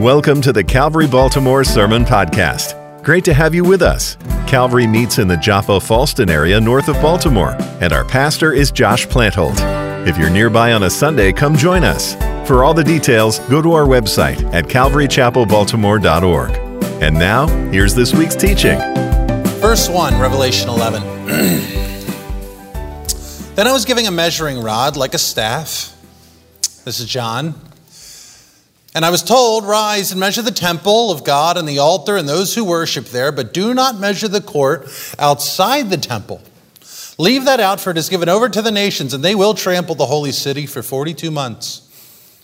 Welcome to the Calvary Baltimore Sermon Podcast. Great to have you with us. Calvary meets in the Joppa Fallston area north of Baltimore, and our pastor is Josh Plantholt. If you're nearby on a Sunday, come join us. For all the details, go to our website at calvarychapelbaltimore.org. And now, here's this week's teaching. Verse 1, Revelation 11. then I was giving a measuring rod like a staff. This is John. And I was told, Rise and measure the temple of God and the altar and those who worship there, but do not measure the court outside the temple. Leave that out, for it is given over to the nations, and they will trample the holy city for 42 months.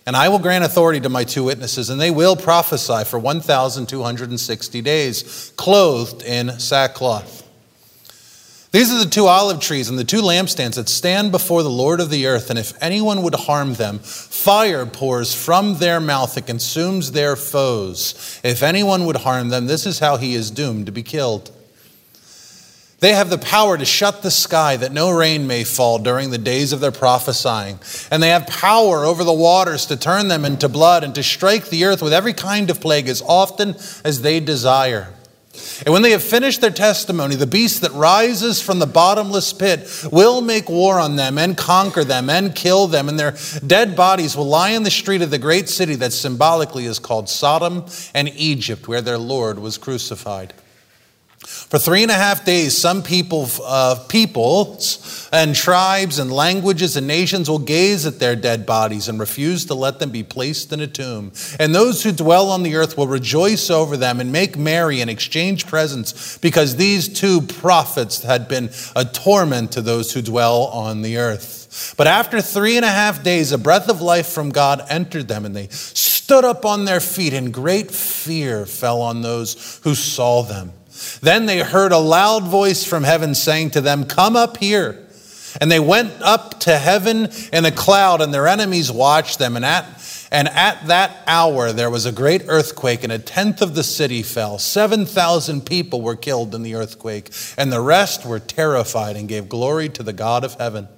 And I will grant authority to my two witnesses, and they will prophesy for 1,260 days, clothed in sackcloth. These are the two olive trees and the two lampstands that stand before the Lord of the earth, and if anyone would harm them, fire pours from their mouth and consumes their foes. If anyone would harm them, this is how he is doomed to be killed. They have the power to shut the sky that no rain may fall during the days of their prophesying. And they have power over the waters to turn them into blood and to strike the earth with every kind of plague as often as they desire. And when they have finished their testimony, the beast that rises from the bottomless pit will make war on them and conquer them and kill them, and their dead bodies will lie in the street of the great city that symbolically is called Sodom and Egypt, where their Lord was crucified. For three and a half days, some people, uh, peoples and tribes and languages and nations will gaze at their dead bodies and refuse to let them be placed in a tomb. And those who dwell on the earth will rejoice over them and make merry and exchange presents because these two prophets had been a torment to those who dwell on the earth. But after three and a half days, a breath of life from God entered them, and they stood up on their feet, and great fear fell on those who saw them. Then they heard a loud voice from heaven saying to them, Come up here. And they went up to heaven in a cloud, and their enemies watched them. And at, and at that hour there was a great earthquake, and a tenth of the city fell. 7,000 people were killed in the earthquake, and the rest were terrified and gave glory to the God of heaven.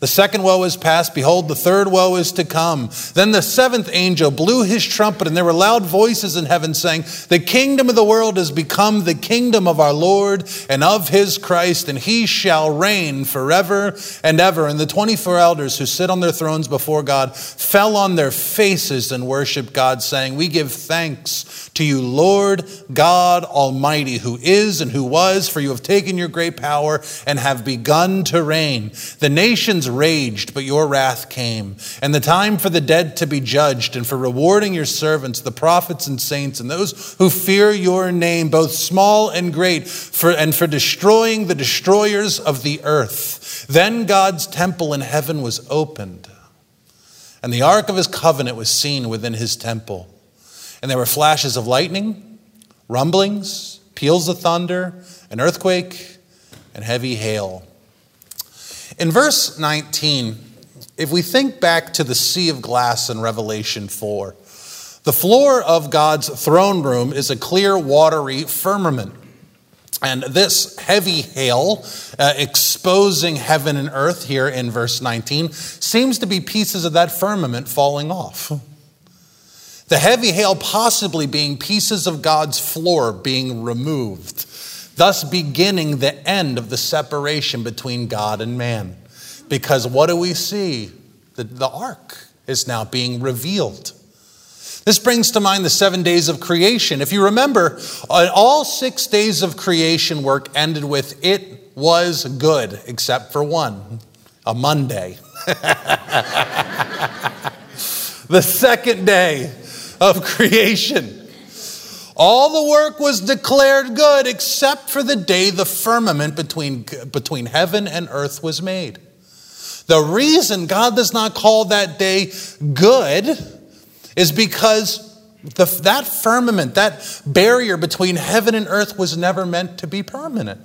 The second woe is past. Behold, the third woe is to come. Then the seventh angel blew his trumpet, and there were loud voices in heaven saying, The kingdom of the world has become the kingdom of our Lord and of his Christ, and he shall reign forever and ever. And the 24 elders who sit on their thrones before God fell on their faces and worshiped God, saying, We give thanks to you, Lord God Almighty, who is and who was, for you have taken your great power and have begun to reign. The nations raged, but your wrath came, and the time for the dead to be judged, and for rewarding your servants, the prophets and saints, and those who fear your name, both small and great, for, and for destroying the destroyers of the earth. Then God's temple in heaven was opened, and the ark of his covenant was seen within his temple. And there were flashes of lightning, rumblings, peals of thunder, an earthquake, and heavy hail. In verse 19, if we think back to the sea of glass in Revelation 4, the floor of God's throne room is a clear, watery firmament. And this heavy hail, uh, exposing heaven and earth here in verse 19, seems to be pieces of that firmament falling off. The heavy hail possibly being pieces of God's floor being removed thus beginning the end of the separation between God and man. Because what do we see? The, the ark is now being revealed. This brings to mind the seven days of creation. If you remember, uh, all six days of creation work ended with it was good, except for one a Monday. the second day of creation. All the work was declared good except for the day the firmament between, between heaven and earth was made. The reason God does not call that day good is because the, that firmament, that barrier between heaven and earth was never meant to be permanent.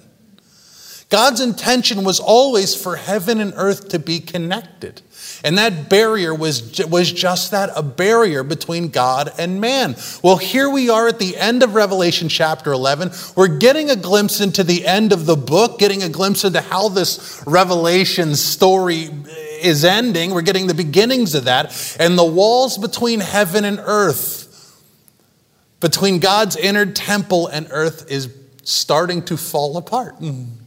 God's intention was always for heaven and earth to be connected. And that barrier was, was just that a barrier between God and man. Well, here we are at the end of Revelation chapter 11. We're getting a glimpse into the end of the book, getting a glimpse into how this Revelation story eh, is ending. We're getting the beginnings of that. And the walls between heaven and earth between God's inner temple and earth is starting to fall apart. Mm.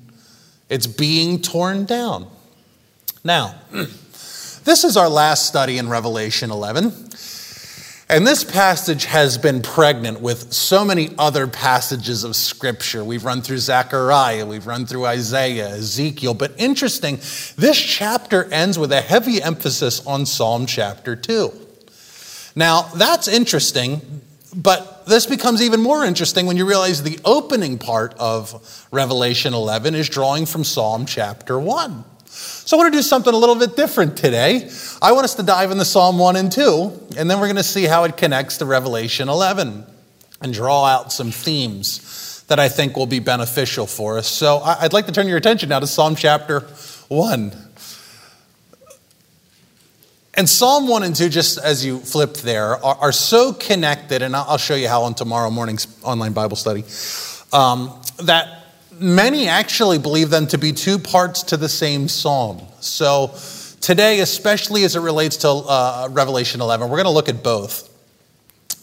It's being torn down. Now, this is our last study in Revelation 11. And this passage has been pregnant with so many other passages of Scripture. We've run through Zechariah, we've run through Isaiah, Ezekiel. But interesting, this chapter ends with a heavy emphasis on Psalm chapter 2. Now, that's interesting, but this becomes even more interesting when you realize the opening part of Revelation 11 is drawing from Psalm chapter 1. So I want to do something a little bit different today. I want us to dive into Psalm 1 and 2, and then we're going to see how it connects to Revelation 11 and draw out some themes that I think will be beneficial for us. So I'd like to turn your attention now to Psalm chapter 1. And Psalm 1 and 2, just as you flipped there, are, are so connected, and I'll show you how on tomorrow morning's online Bible study, um, that many actually believe them to be two parts to the same psalm. So today, especially as it relates to uh, Revelation 11, we're going to look at both.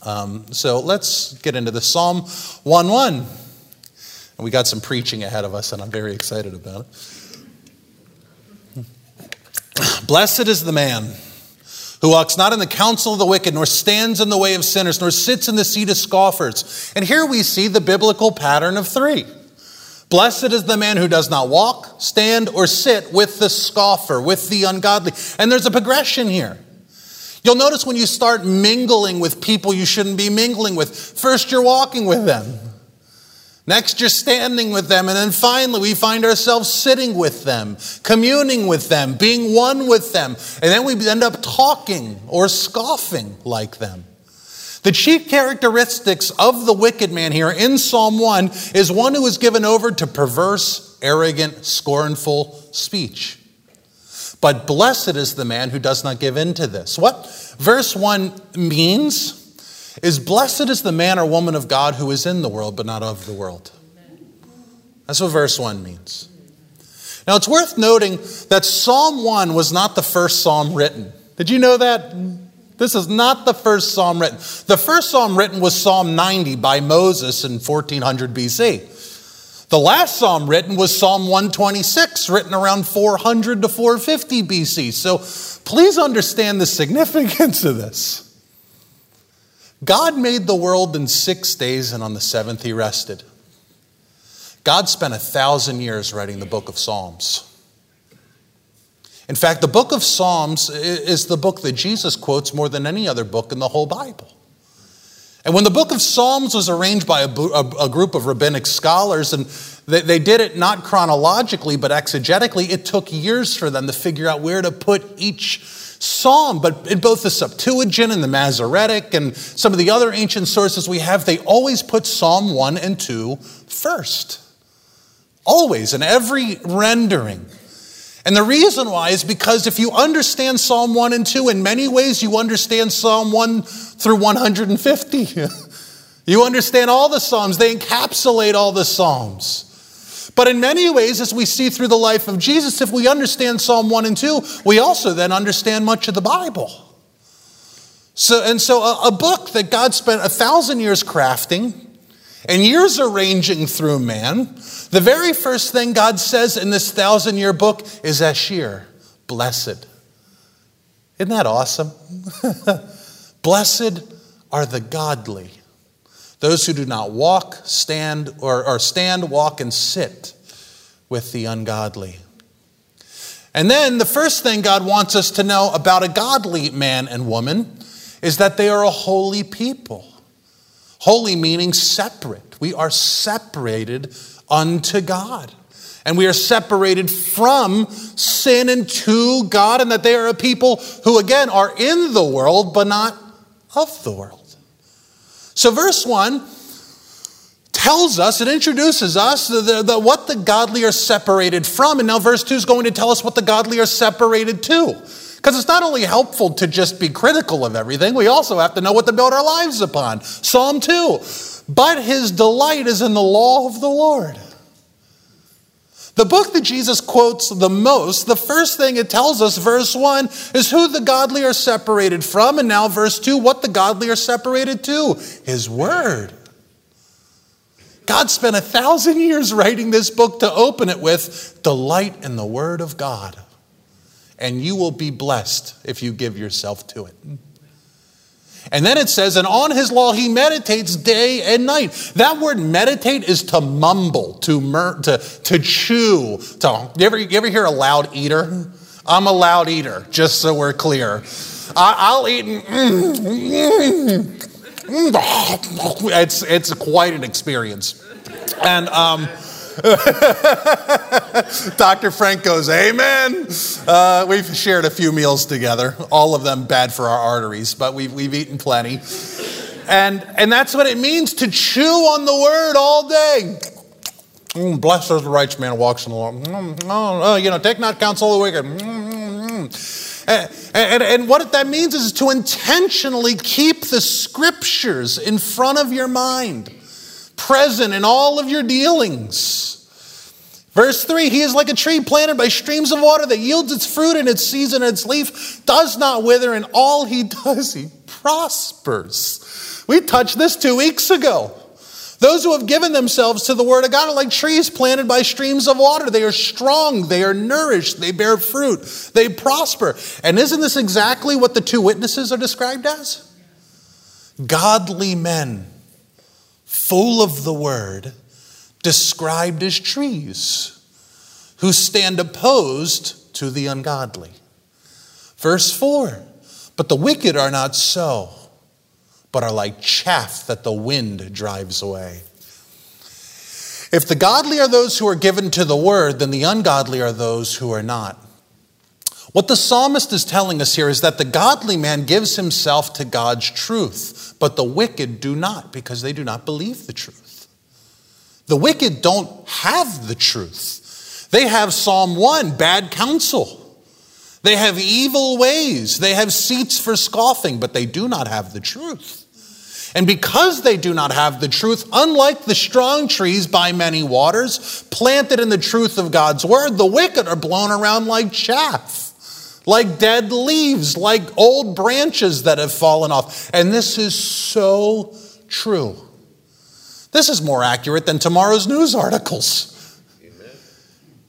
Um, so let's get into the Psalm 1 1. And we got some preaching ahead of us, and I'm very excited about it. Blessed is the man who walks not in the counsel of the wicked, nor stands in the way of sinners, nor sits in the seat of scoffers. And here we see the biblical pattern of three. Blessed is the man who does not walk, stand, or sit with the scoffer, with the ungodly. And there's a progression here. You'll notice when you start mingling with people you shouldn't be mingling with, first you're walking with them. Next, you're standing with them. And then finally, we find ourselves sitting with them, communing with them, being one with them. And then we end up talking or scoffing like them. The chief characteristics of the wicked man here in Psalm 1 is one who is given over to perverse, arrogant, scornful speech. But blessed is the man who does not give in to this. What verse 1 means is blessed is the man or woman of God who is in the world, but not of the world. That's what verse 1 means. Now, it's worth noting that Psalm 1 was not the first psalm written. Did you know that? This is not the first psalm written. The first psalm written was Psalm 90 by Moses in 1400 BC. The last psalm written was Psalm 126, written around 400 to 450 BC. So please understand the significance of this. God made the world in six days, and on the seventh, he rested. God spent a thousand years writing the book of Psalms. In fact, the book of Psalms is the book that Jesus quotes more than any other book in the whole Bible. And when the book of Psalms was arranged by a, a, a group of rabbinic scholars, and they, they, did it not chronologically but exegetically, it took years for them to figure out where to put each psalm. But in both the Septuagint and the Masoretic and some of the other ancient sources we have, they always put Psalm 1 and 2 first. Always, in every rendering. And the reason why is because if you understand Psalm 1 and 2, in many ways you understand Psalm 1 through 150. you understand all the Psalms, they encapsulate all the Psalms. But in many ways, as we see through the life of Jesus, if we understand Psalm 1 and 2, we also then understand much of the Bible. So, and so a, a book that God spent a thousand years crafting and years arranging through man, the very first thing God says in this thousand year book is Ashir, blessed. Isn't that awesome? blessed are the godly, those who do not walk, stand, or, or stand, walk, and sit with the ungodly. And then the first thing God wants us to know about a godly man and woman is that they are a holy people. Holy meaning separate. We are separated unto God. And we are separated from sin and to God, and that they are a people who, again, are in the world, but not of the world. So, verse 1 tells us, it introduces us the, the, the, what the godly are separated from. And now, verse 2 is going to tell us what the godly are separated to. Because it's not only helpful to just be critical of everything, we also have to know what to build our lives upon. Psalm 2 But his delight is in the law of the Lord. The book that Jesus quotes the most, the first thing it tells us, verse 1, is who the godly are separated from, and now verse 2, what the godly are separated to His Word. God spent a thousand years writing this book to open it with delight in the Word of God. And you will be blessed if you give yourself to it. And then it says, and on his law he meditates day and night. That word meditate is to mumble, to mur- to, to chew. To, you, ever, you ever hear a loud eater? I'm a loud eater, just so we're clear. I, will eat. Mm, mm, mm, it's, it's quite an experience. And um, Dr. Frank goes, Amen. Uh, we've shared a few meals together, all of them bad for our arteries, but we've, we've eaten plenty. And, and that's what it means to chew on the word all day. Mm, blessed is the righteous man who walks in the Lord. Mm, oh, oh, you know, take not counsel of the wicked. Mm, and, and, and what that means is to intentionally keep the scriptures in front of your mind present in all of your dealings. Verse 3 He is like a tree planted by streams of water that yields its fruit in its season, and its leaf does not wither, and all he does, he prospers. We touched this two weeks ago. Those who have given themselves to the Word of God are like trees planted by streams of water. They are strong, they are nourished, they bear fruit, they prosper. And isn't this exactly what the two witnesses are described as? Godly men full of the word, described as trees who stand opposed to the ungodly. Verse 4 But the wicked are not so, but are like chaff that the wind drives away. If the godly are those who are given to the word, then the ungodly are those who are not. What the psalmist is telling us here is that the godly man gives himself to God's truth. But the wicked do not because they do not believe the truth. The wicked don't have the truth. They have Psalm 1, bad counsel. They have evil ways. They have seats for scoffing, but they do not have the truth. And because they do not have the truth, unlike the strong trees by many waters, planted in the truth of God's word, the wicked are blown around like chaff like dead leaves, like old branches that have fallen off. And this is so true. This is more accurate than tomorrow's news articles.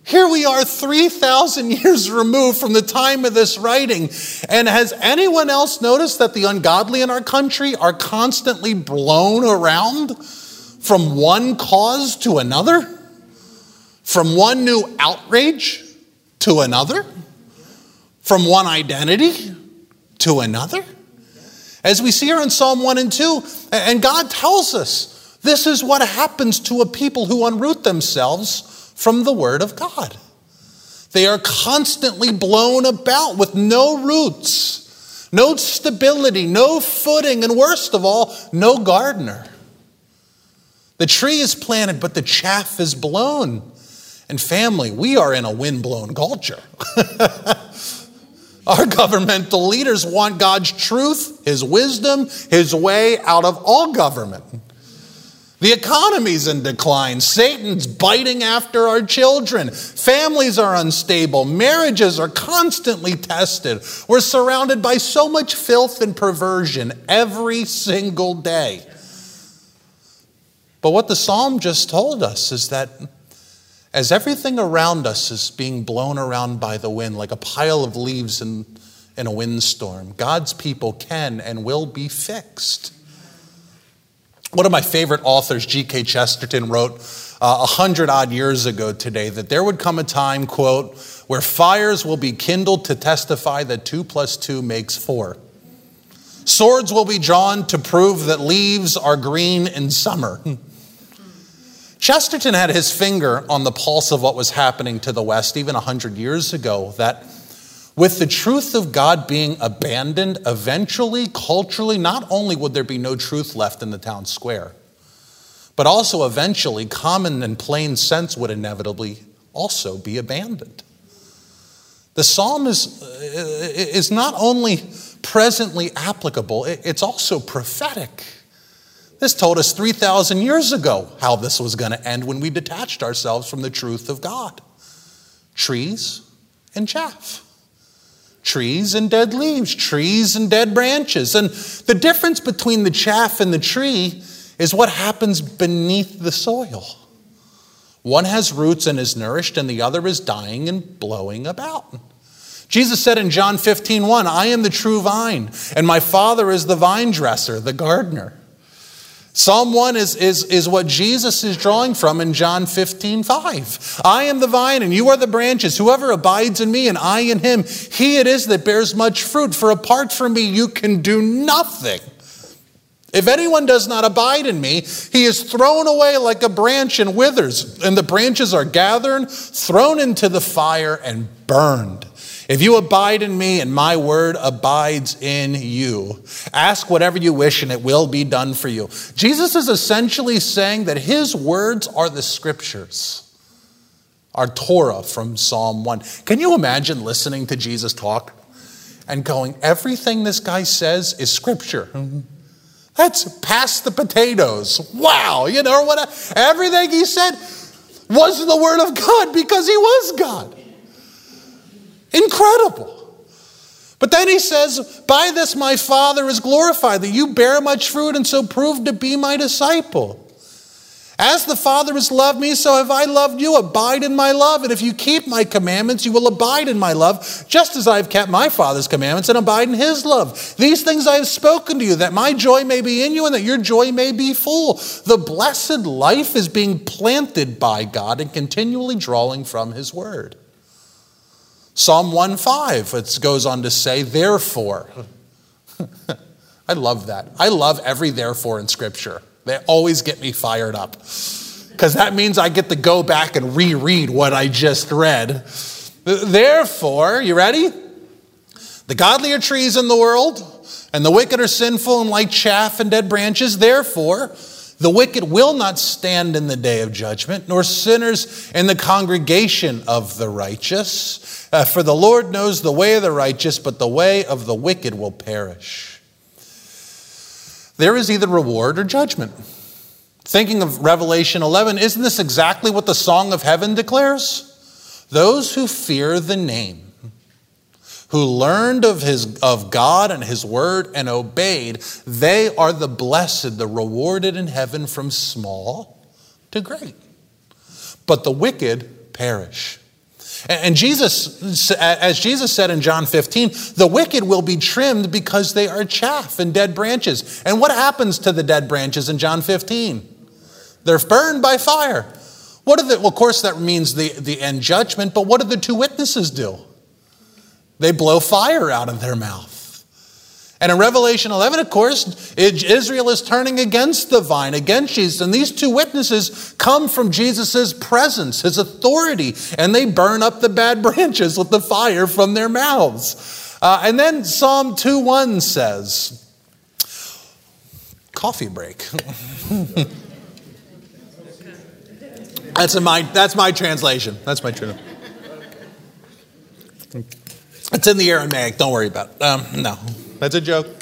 Here we are 3,000 years removed from the time of this writing. And has anyone else noticed that the ungodly in our country are constantly blown around from one cause to another? From one new outrage to another? From one identity to another. As we see here in Psalm 1 and 2, and God tells us this is what happens to a people who unroot themselves from the Word of God. They are constantly blown about with no roots, no stability, no footing, and worst of all, no gardener. The tree is planted, but the chaff is blown. And family, we are in a wind-blown culture. Our governmental leaders want God's truth, His wisdom, His way out of all government. The economy's in decline. Satan's biting after our children. Families are unstable. Marriages are constantly tested. We're surrounded by so much filth and perversion every single day. But what the psalm just told us is that as everything around us is being blown around by the wind like a pile of leaves in, in a windstorm, God's people can and will be fixed. One of my favorite authors, G.K. Chesterton, wrote uh, a uh, hundred odd years ago today that there would come a time, quote, where fires will be kindled to testify that two plus two makes four. Swords will be drawn to prove that leaves are green in summer. Chesterton had his finger on the pulse of what was happening to the West even 100 years ago, that with the truth of God being abandoned, eventually, culturally, not only would there be no truth left in the town square, but also eventually, common and plain sense would inevitably also be abandoned. The psalm is, uh, is not only presently applicable, it's also prophetic. This told us 3,000 years ago how this was going to end when we detached ourselves from the truth of God. trees and chaff. Trees and dead leaves, trees and dead branches. And the difference between the chaff and the tree is what happens beneath the soil. One has roots and is nourished, and the other is dying and blowing about. Jesus said in John 15, 1, I am the true vine, and my Father is the vine dresser, the gardener. Psalm 1 is, is, is what Jesus is drawing from in John 15, 5. I am the vine and you are the branches. Whoever abides in me and I in him, he it is that bears much fruit. For apart from me, you can do nothing. If anyone does not abide in me, he is thrown away like a branch and withers, and the branches are gathered, thrown into the fire, and burned. If you abide in me and my word abides in you, ask whatever you wish and it will be done for you. Jesus is essentially saying that his words are the scriptures, our Torah from Psalm 1. Can you imagine listening to Jesus talk and going, everything this guy says is scripture? That's past the potatoes. Wow, you know what? Everything he said was the word of God because he was God. Incredible. But then he says, By this my Father is glorified, that you bear much fruit and so prove to be my disciple. As the Father has loved me, so have I loved you. Abide in my love. And if you keep my commandments, you will abide in my love, just as I have kept my Father's commandments and abide in his love. These things I have spoken to you, that my joy may be in you and that your joy may be full. The blessed life is being planted by God and continually drawing from his word. Psalm 1:5 it goes on to say, therefore. I love that. I love every therefore in Scripture. They always get me fired up because that means I get to go back and reread what I just read. Therefore, you ready? The godly are trees in the world, and the wicked are sinful and like chaff and dead branches. Therefore, the wicked will not stand in the day of judgment, nor sinners in the congregation of the righteous. Uh, for the Lord knows the way of the righteous, but the way of the wicked will perish. There is either reward or judgment. Thinking of Revelation 11, isn't this exactly what the Song of Heaven declares? Those who fear the name who learned of, his, of God and his word and obeyed, they are the blessed, the rewarded in heaven from small to great. But the wicked perish. And Jesus, as Jesus said in John 15, the wicked will be trimmed because they are chaff and dead branches. And what happens to the dead branches in John 15? They're burned by fire. What are the, well, of course, that means the, the end judgment, but what do the two witnesses do? They blow fire out of their mouth. And in Revelation 11, of course, Israel is turning against the vine, against Jesus. And these two witnesses come from Jesus' presence, his authority, and they burn up the bad branches with the fire from their mouths. Uh, and then Psalm 2 1 says, Coffee break. that's, my, that's my translation. That's my translation. It's in the Aramaic. Don't worry about it. Um, no, that's a joke.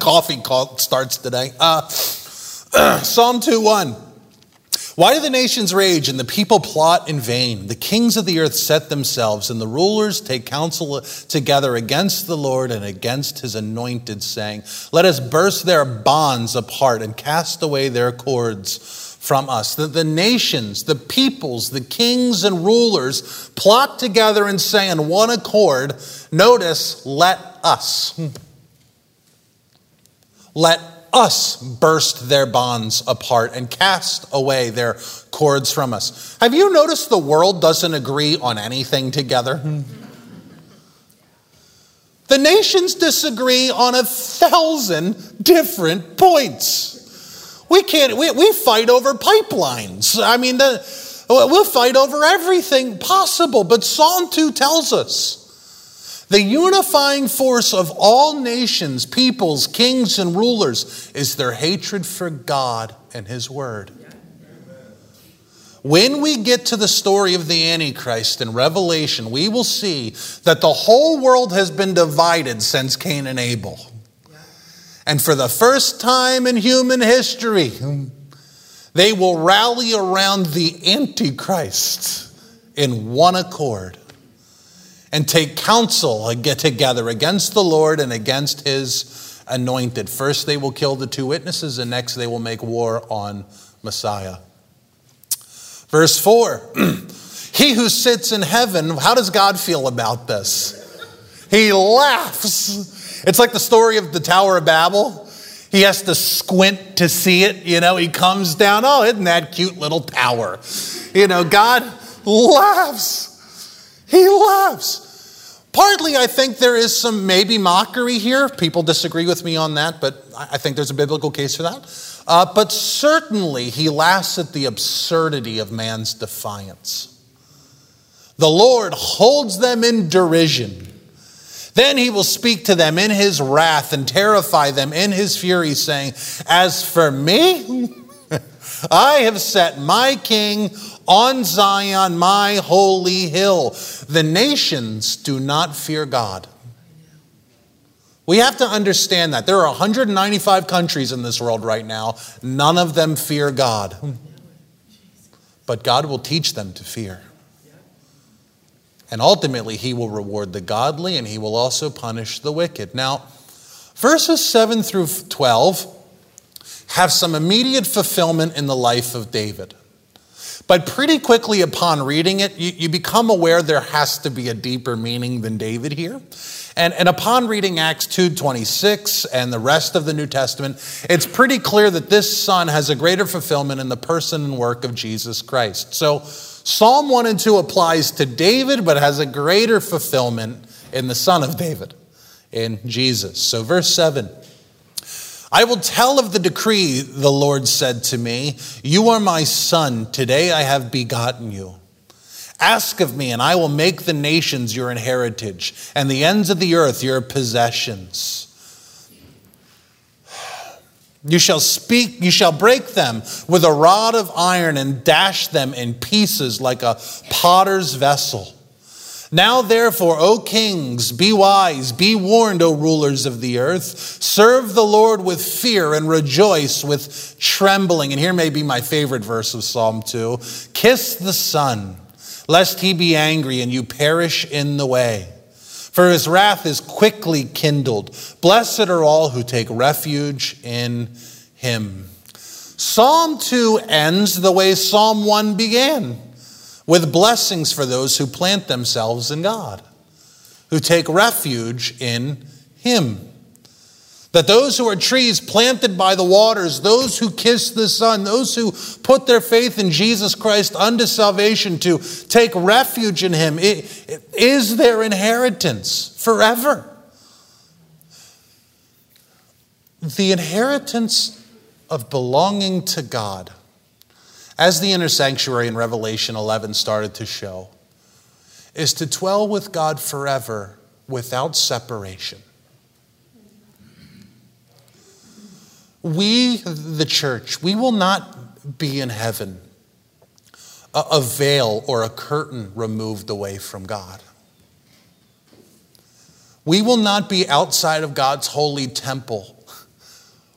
Coffee call starts today. Uh, Psalm 2 1. Why do the nations rage and the people plot in vain? The kings of the earth set themselves, and the rulers take counsel together against the Lord and against his anointed, saying, Let us burst their bonds apart and cast away their cords from us. The, the nations, the peoples, the kings and rulers plot together and say in one accord, notice, let us. Let us burst their bonds apart and cast away their cords from us. Have you noticed the world doesn't agree on anything together? The nations disagree on a thousand different points. We can't, we, we fight over pipelines. I mean, the, we'll fight over everything possible. But Psalm 2 tells us the unifying force of all nations, peoples, kings, and rulers is their hatred for God and His Word. When we get to the story of the Antichrist in Revelation, we will see that the whole world has been divided since Cain and Abel. And for the first time in human history, They will rally around the Antichrist in one accord and take counsel get together against the Lord and against his anointed. First, they will kill the two witnesses, and next, they will make war on Messiah. Verse 4 He who sits in heaven, how does God feel about this? He laughs. It's like the story of the Tower of Babel. He has to squint to see it. You know, he comes down. Oh, isn't that cute little tower? You know, God laughs. He laughs. Partly, I think there is some maybe mockery here. People disagree with me on that, but I think there's a biblical case for that. Uh, but certainly, he laughs at the absurdity of man's defiance. The Lord holds them in derision. Then he will speak to them in his wrath and terrify them in his fury, saying, As for me, I have set my king on Zion, my holy hill. The nations do not fear God. We have to understand that. There are 195 countries in this world right now. None of them fear God. But God will teach them to fear. And ultimately, He will reward the godly and He will also punish the wicked. Now, verses 7 through 12 have some immediate fulfillment in the life of David. But pretty quickly upon reading it, you, you, become aware there has to be a deeper meaning than David here. And, and upon reading Acts 2.26 and the rest of the New Testament, it's pretty clear that this son has a greater fulfillment in the person and work of Jesus Christ. So Psalm 1 and 2 applies to David, but has a greater fulfillment in the son of David, in Jesus. So verse 7. I will tell of the decree, the Lord said to me. You are my son. Today I have begotten you. Ask of me, and I will make the nations your inheritance, and the ends of the earth your possessions. You shall speak, you shall break them with a rod of iron and dash them in pieces like a potter's vessel. Now, therefore, O kings, be wise, be warned, O rulers of the earth. Serve the Lord with fear and rejoice with trembling. And here may be my favorite verse of Psalm 2 Kiss the Son, lest he be angry and you perish in the way. For his wrath is quickly kindled. Blessed are all who take refuge in him. Psalm 2 ends the way Psalm 1 began with blessings for those who plant themselves in God, who take refuge in Him. That those who are trees planted by the waters, those who kiss the Son, those who put their faith in Jesus Christ unto salvation to take refuge in Him, it, it is their inheritance forever. The inheritance of belonging to God as the inner sanctuary in Revelation 11 started to show, is to dwell with God forever without separation. We, the church, we will not be in heaven, a, veil or a curtain removed away from God. We will not be outside of God's holy temple,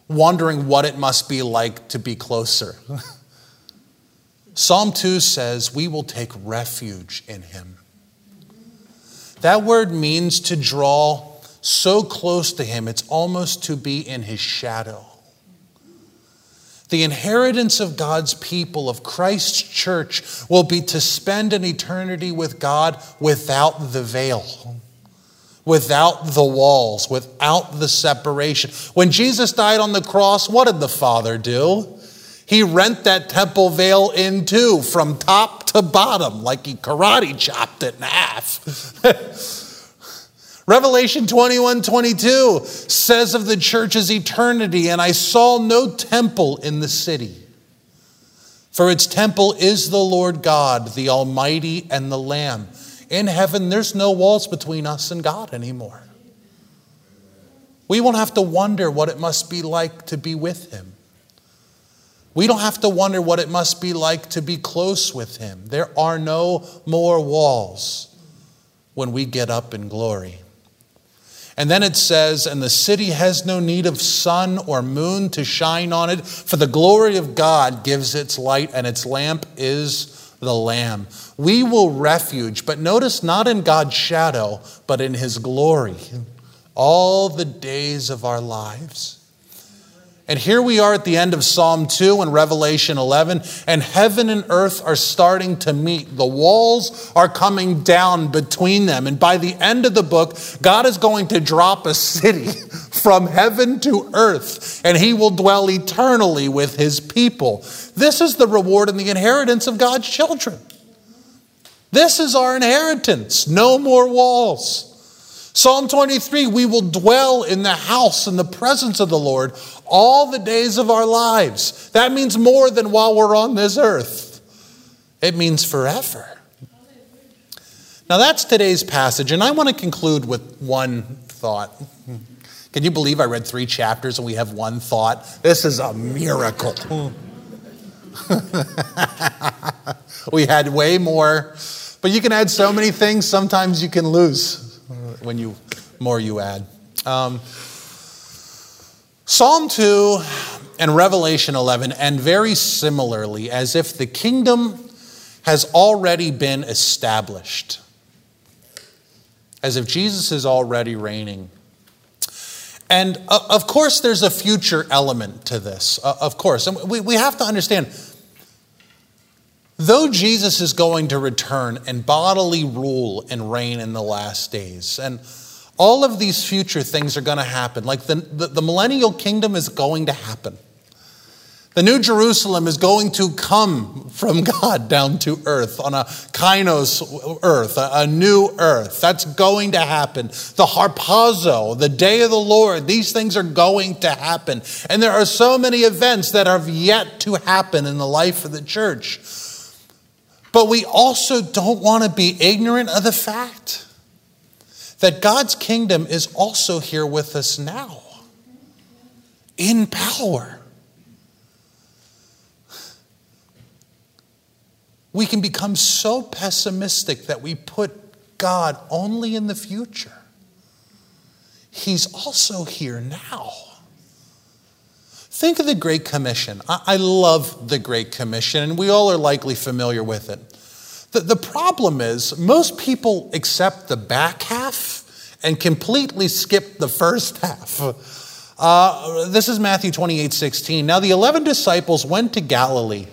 wondering what it must be like to be closer. Psalm 2 says, We will take refuge in him. That word means to draw so close to him, it's almost to be in his shadow. The inheritance of God's people, of Christ's church, will be to spend an eternity with God without the veil, without the walls, without the separation. When Jesus died on the cross, what did the Father do? He rent that temple veil in two from top to bottom, like he karate chopped it in half. Revelation 21 22 says of the church's eternity, and I saw no temple in the city. For its temple is the Lord God, the Almighty, and the Lamb. In heaven, there's no walls between us and God anymore. We won't have to wonder what it must be like to be with Him. We don't have to wonder what it must be like to be close with Him. There are no more walls when we get up in glory. And then it says, And the city has no need of sun or moon to shine on it, for the glory of God gives its light, and its lamp is the Lamb. We will refuge, but notice not in God's shadow, but in his glory, all the days of our lives. And here we are at the end of Psalm 2 and Revelation 11, and heaven and earth are starting to meet. The walls are coming down between them. And by the end of the book, God is going to drop a city from heaven to earth, and he will dwell eternally with his people. This is the reward and the inheritance of God's children. This is our inheritance. No more walls. Psalm 23 we will dwell in the house in the presence of the Lord all the days of our lives. That means more than while we're on this earth, it means forever. Now, that's today's passage, and I want to conclude with one thought. Can you believe I read three chapters and we have one thought? This is a miracle. we had way more, but you can add so many things, sometimes you can lose when you more you add. Um, Psalm 2 and Revelation 11 end very similarly, as if the kingdom has already been established, as if Jesus is already reigning. And uh, of course, there's a future element to this, uh, of course. And we, we have to understand Though Jesus is going to return and bodily rule and reign in the last days, and all of these future things are going to happen, like the, the, the, millennial kingdom is going to happen. The new Jerusalem is going to come from God down to earth on a kainos earth, a, a new earth. That's going to happen. The harpazo, the day of the Lord, these things are going to happen. And there are so many events that have yet to happen in the life of the church. But we also don't want to be ignorant of the fact that God's kingdom is also here with us now in power. We can become so pessimistic that we put God only in the future. He's also here now. Think of the Great Commission. I, love the Great Commission, and we all are likely familiar with it. The, the problem is, most people accept the back half and completely skipped the first half. Uh, this is Matthew 28 16. Now the 11 disciples went to Galilee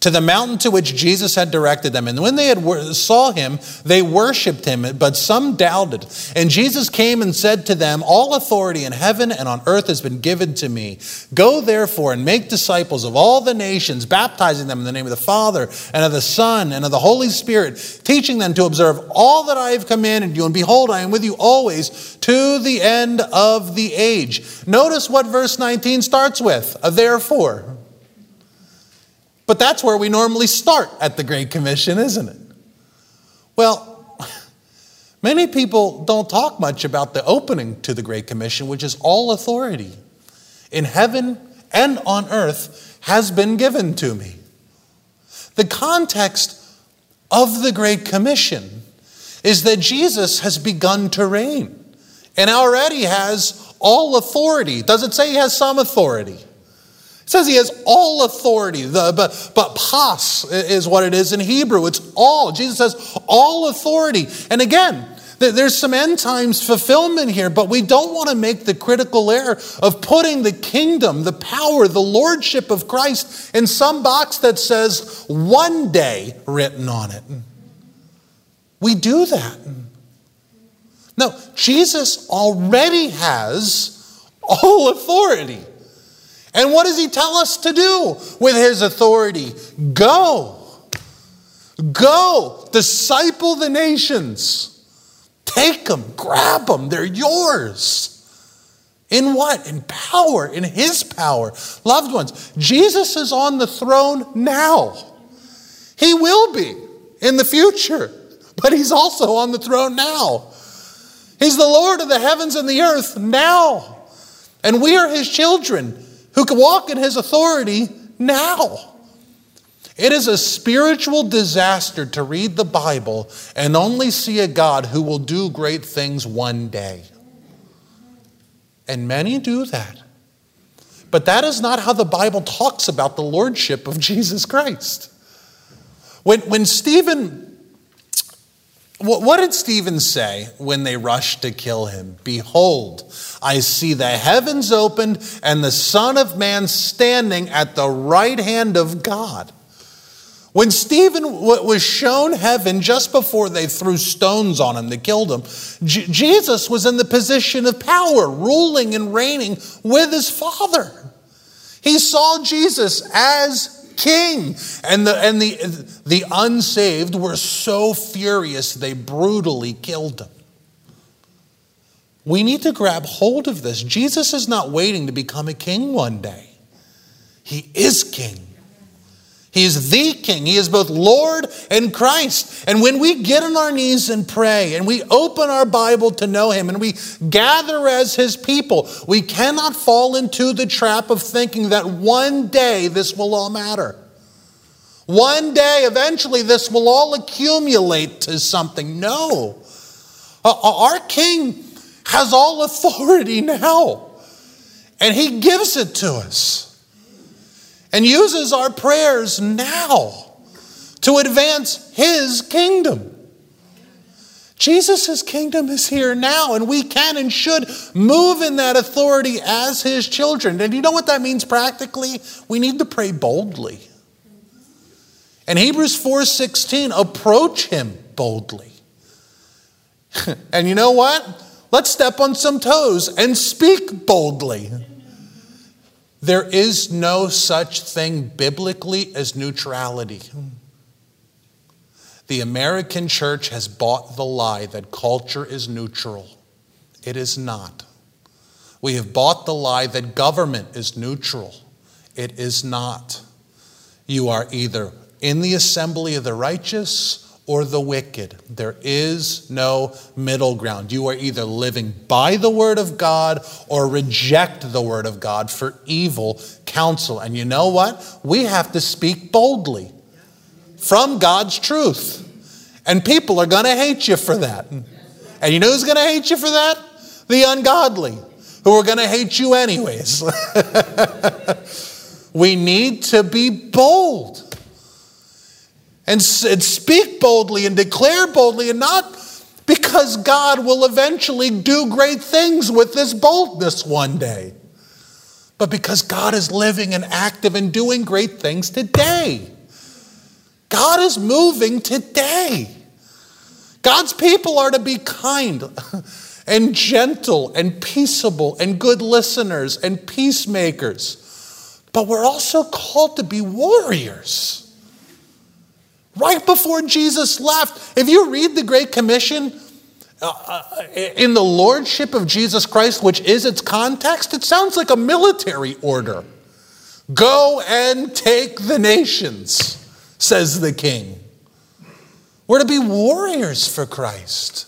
to the mountain to which Jesus had directed them. And when they had saw him, they worshiped him, but some doubted. And Jesus came and said to them, All authority in heaven and on earth has been given to me. Go therefore and make disciples of all the nations, baptizing them in the name of the Father and of the Son and of the Holy Spirit, teaching them to observe all that I have commanded you. And behold, I am with you always to the end of the age. Notice what verse 19 starts with, a therefore. But that's where we normally start at the Great Commission, isn't it? Well, many people don't talk much about the opening to the Great Commission, which is all authority in heaven and on earth has been given to me. The context of the Great Commission is that Jesus has begun to reign and already has all authority. Does it say he has some authority? It says he has all authority. The, but, but pas is what it is in Hebrew. It's all. Jesus has all authority. And again, there's some end times fulfillment here, but we don't want to make the critical error of putting the kingdom, the power, the lordship of Christ in some box that says one day written on it. We do that. No, Jesus already has all authority. And what does he tell us to do with his authority? Go. Go. Disciple the nations. Take them, grab them, they're yours. In what? In power, in his power. Loved ones, Jesus is on the throne now. He will be in the future, but he's also on the throne now. He's the Lord of the heavens and the earth now. And we are his children who can walk in his authority now. It is a spiritual disaster to read the Bible and only see a God who will do great things one day. And many do that. But that is not how the Bible talks about the lordship of Jesus Christ. When, when Stephen, what, did Stephen say when they rushed to kill him? Behold, I see the heavens opened and the Son of Man standing at the right hand of God. When Stephen was shown heaven just before they threw stones on him to kill him, J- Jesus was in the position of power, ruling and reigning with his Father. He saw Jesus as king. And the, and the, the unsaved were so furious they brutally killed him. We need to grab hold of this. Jesus is not waiting to become a king one day, he is king. He is the King. He is both Lord and Christ. And when we get on our knees and pray and we open our Bible to know Him and we gather as His people, we cannot fall into the trap of thinking that one day this will all matter. One day, eventually, this will all accumulate to something. No. Uh, uh, our King has all authority now, and He gives it to us and uses our prayers now to advance his kingdom. Jesus' kingdom is here now, and we can and should move in that authority as his children. And you know what that means practically? We need to pray boldly. And Hebrews 4:16, approach him boldly. and you know what? Let's step on some toes and speak boldly. There is no such thing biblically as neutrality. The American church has bought the lie that culture is neutral. It is not. We have bought the lie that government is neutral. It is not. You are either in the assembly of the righteous or the wicked. There is no middle ground. You are either living by the word of God or reject the word of God for evil counsel. And you know what? We have to speak boldly from God's truth. And people are going to hate you for that. And you know who's going to hate you for that? The ungodly, who are going to hate you anyways. we need to be bold and, and speak boldly and declare boldly, and not because God will eventually do great things with this boldness one day, but because God is living and active and doing great things today. God is moving today. God's people are to be kind and gentle and peaceable and good listeners and peacemakers. But we're also called to be warriors right before Jesus left. If you read the Great Commission uh, uh, in the Lordship of Jesus Christ, which is its context, it sounds like a military order. Go and take the nations, says the king. We're to be warriors for Christ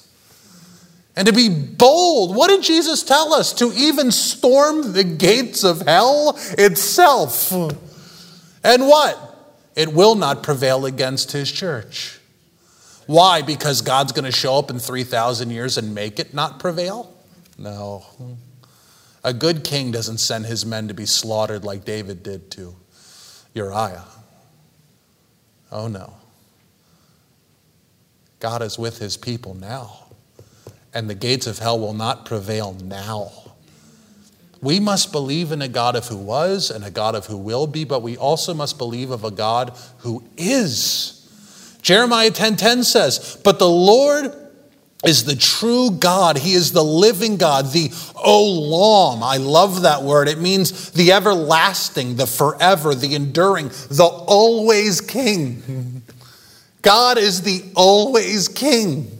and to be bold. What did Jesus tell us? To even storm the gates of hell itself. And what? It will not prevail against his church. Why? Because God's going to show up in 3,000 years and make it not prevail? No. A good king doesn't send his men to be slaughtered like David did to Uriah. Oh no. God is with his people now, and the gates of hell will not prevail now. We must believe in a God of who was and a God of who will be, but we also must believe of a God who is. Jeremiah 10:10 says, "But the Lord is the true God. He is the living God, the Olam. I love that word. It means the everlasting, the forever, the enduring, the always king. God is the always king.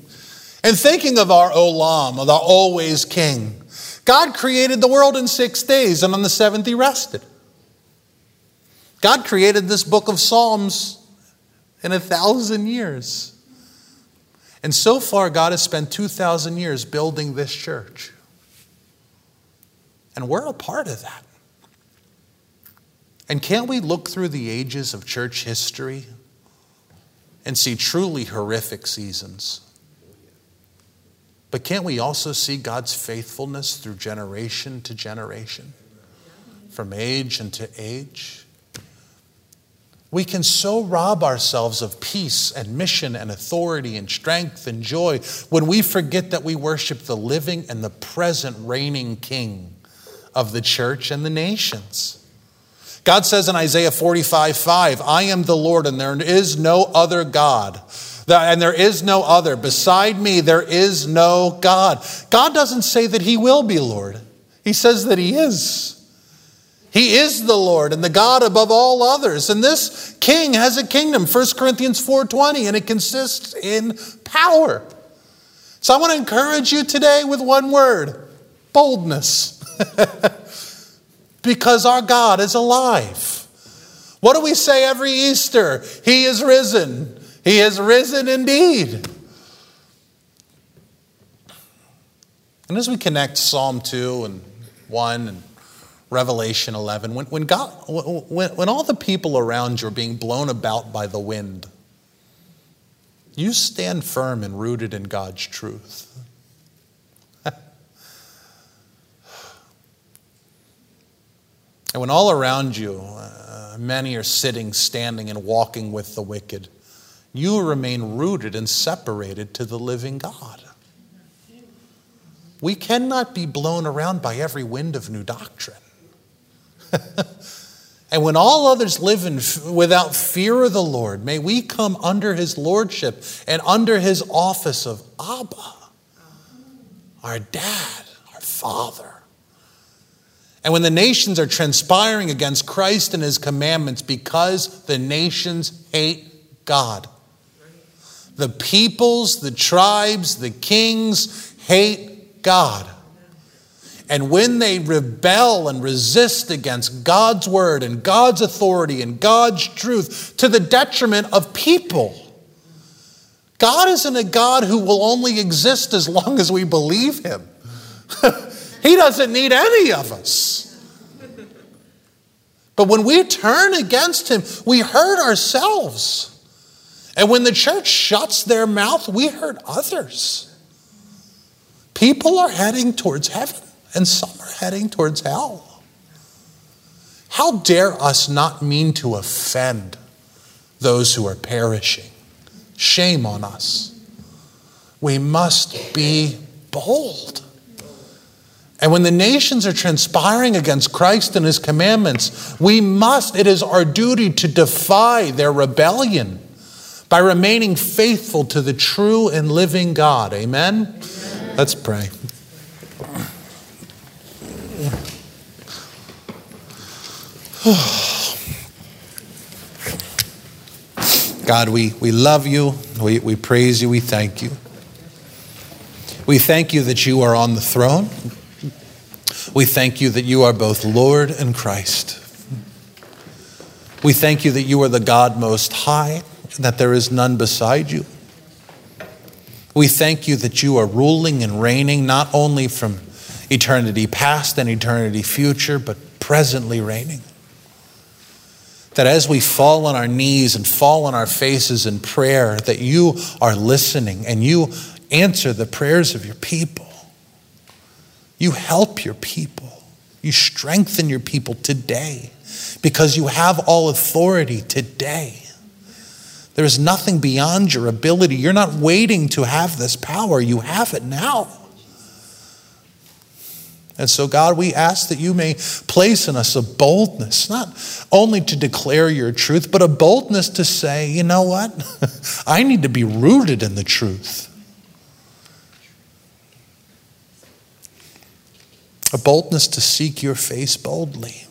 And thinking of our Olam, the always king, God created the world in six days, and on the seventh, He rested. God created this book of Psalms in a thousand years. And so far, God has spent 2,000 years building this church. And we're a part of that. And can't we look through the ages of church history and see truly horrific seasons? But can't we also see God's faithfulness through generation to generation, from age into age? We can so rob ourselves of peace and mission and authority and strength and joy when we forget that we worship the living and the present reigning King of the church and the nations. God says in Isaiah 45 5, I am the Lord and there is no other God. And there is no other. Beside me, there is no God. God doesn't say that He will be Lord, He says that He is. He is the Lord and the God above all others. And this king has a kingdom, 1 Corinthians 4:20, and it consists in power. So I want to encourage you today with one word, boldness. because our God is alive. What do we say every Easter? He is risen. He has risen indeed. And as we connect Psalm 2 and 1 and Revelation 11, when, when, God, when, when all the people around you are being blown about by the wind, you stand firm and rooted in God's truth. And when all around you, uh, many are sitting, standing, and walking with the wicked, you remain rooted and separated to the living God. We cannot be blown around by every wind of new doctrine. and when all others live in, without fear of the Lord, may we come under his lordship and under his office of Abba, our dad, our father. And when the nations are transpiring against Christ and his commandments because the nations hate God, the peoples, the tribes, the kings hate God. And when they rebel and resist against God's word and God's authority and God's truth to the detriment of people, God isn't a God who will only exist as long as we believe him. He doesn't need any of us. But when we turn against Him, we hurt ourselves. And when the church shuts their mouth, we hurt others. People are heading towards heaven, and some are heading towards hell. How dare us not mean to offend those who are perishing? Shame on us. We must be bold. And when the nations are transpiring against Christ and his commandments, we must, it is our duty to defy their rebellion by remaining faithful to the true and living God. Amen? Amen. Let's pray. God, we, we love you. We, we praise you. We thank you. We thank you that you are on the throne. We thank you that you are both Lord and Christ. We thank you that you are the God most high, and that there is none beside you. We thank you that you are ruling and reigning not only from eternity past and eternity future, but presently reigning. That as we fall on our knees and fall on our faces in prayer, that you are listening and you answer the prayers of your people. You help your people. You strengthen your people today because you have all authority today. There is nothing beyond your ability. You're not waiting to have this power, you have it now. And so, God, we ask that you may place in us a boldness, not only to declare your truth, but a boldness to say, you know what? I need to be rooted in the truth. a boldness to seek your face boldly.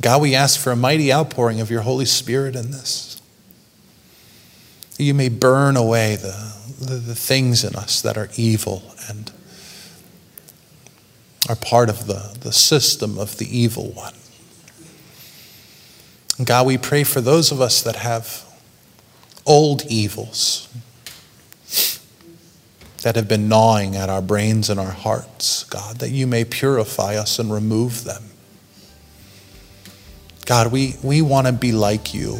God, we ask for a mighty outpouring of your Holy Spirit in this. You may burn away the, the, the things in us that are evil and are part of the, the system of the evil one. God, we pray for those of us that have old evils that have been gnawing at our brains and our hearts, God, that you may purify us and remove them. God, we, we want to be like you.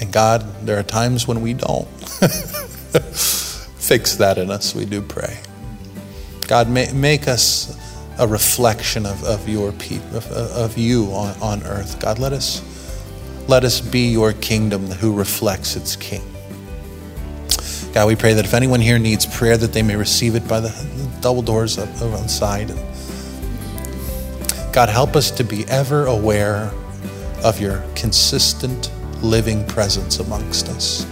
And God, there are times when we don't. Fix that in us, we do pray. God, make us a reflection of, of your people, of, of you on, on earth. God, let us, let us be your kingdom who reflects its king. God, we pray that if anyone here needs prayer, that they may receive it by the double doors on the side. God, help us to be ever aware of your consistent living presence amongst us.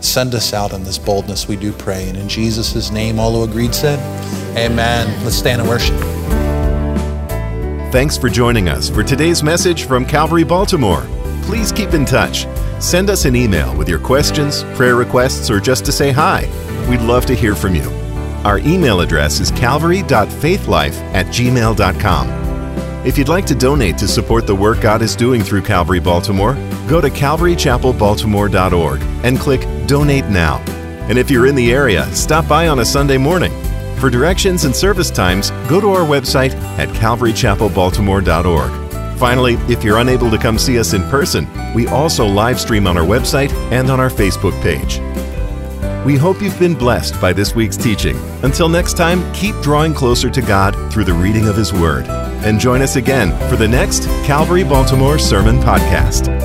Send us out in this boldness, we do pray. And in Jesus' name, all who agreed said, Amen. Let's stand and worship. Thanks for joining us for today's message from Calvary Baltimore. Please keep in touch. Send us an email with your questions, prayer requests, or just to say hi. We'd love to hear from you. Our email address is calvary.faithlife at gmail.com. If you'd like to donate to support the work God is doing through Calvary Baltimore, go to calvarychapelbaltimore.org and click Donate Now. And if you're in the area, stop by on a Sunday morning. For directions and service times, go to our website at calvarychapelbaltimore.org. Finally, if you're unable to come see us in person, we also live stream on our website and on our Facebook page. We hope you've been blessed by this week's teaching. Until next time, keep drawing closer to God through the reading of His Word. And join us again for the next Calvary Baltimore Sermon Podcast.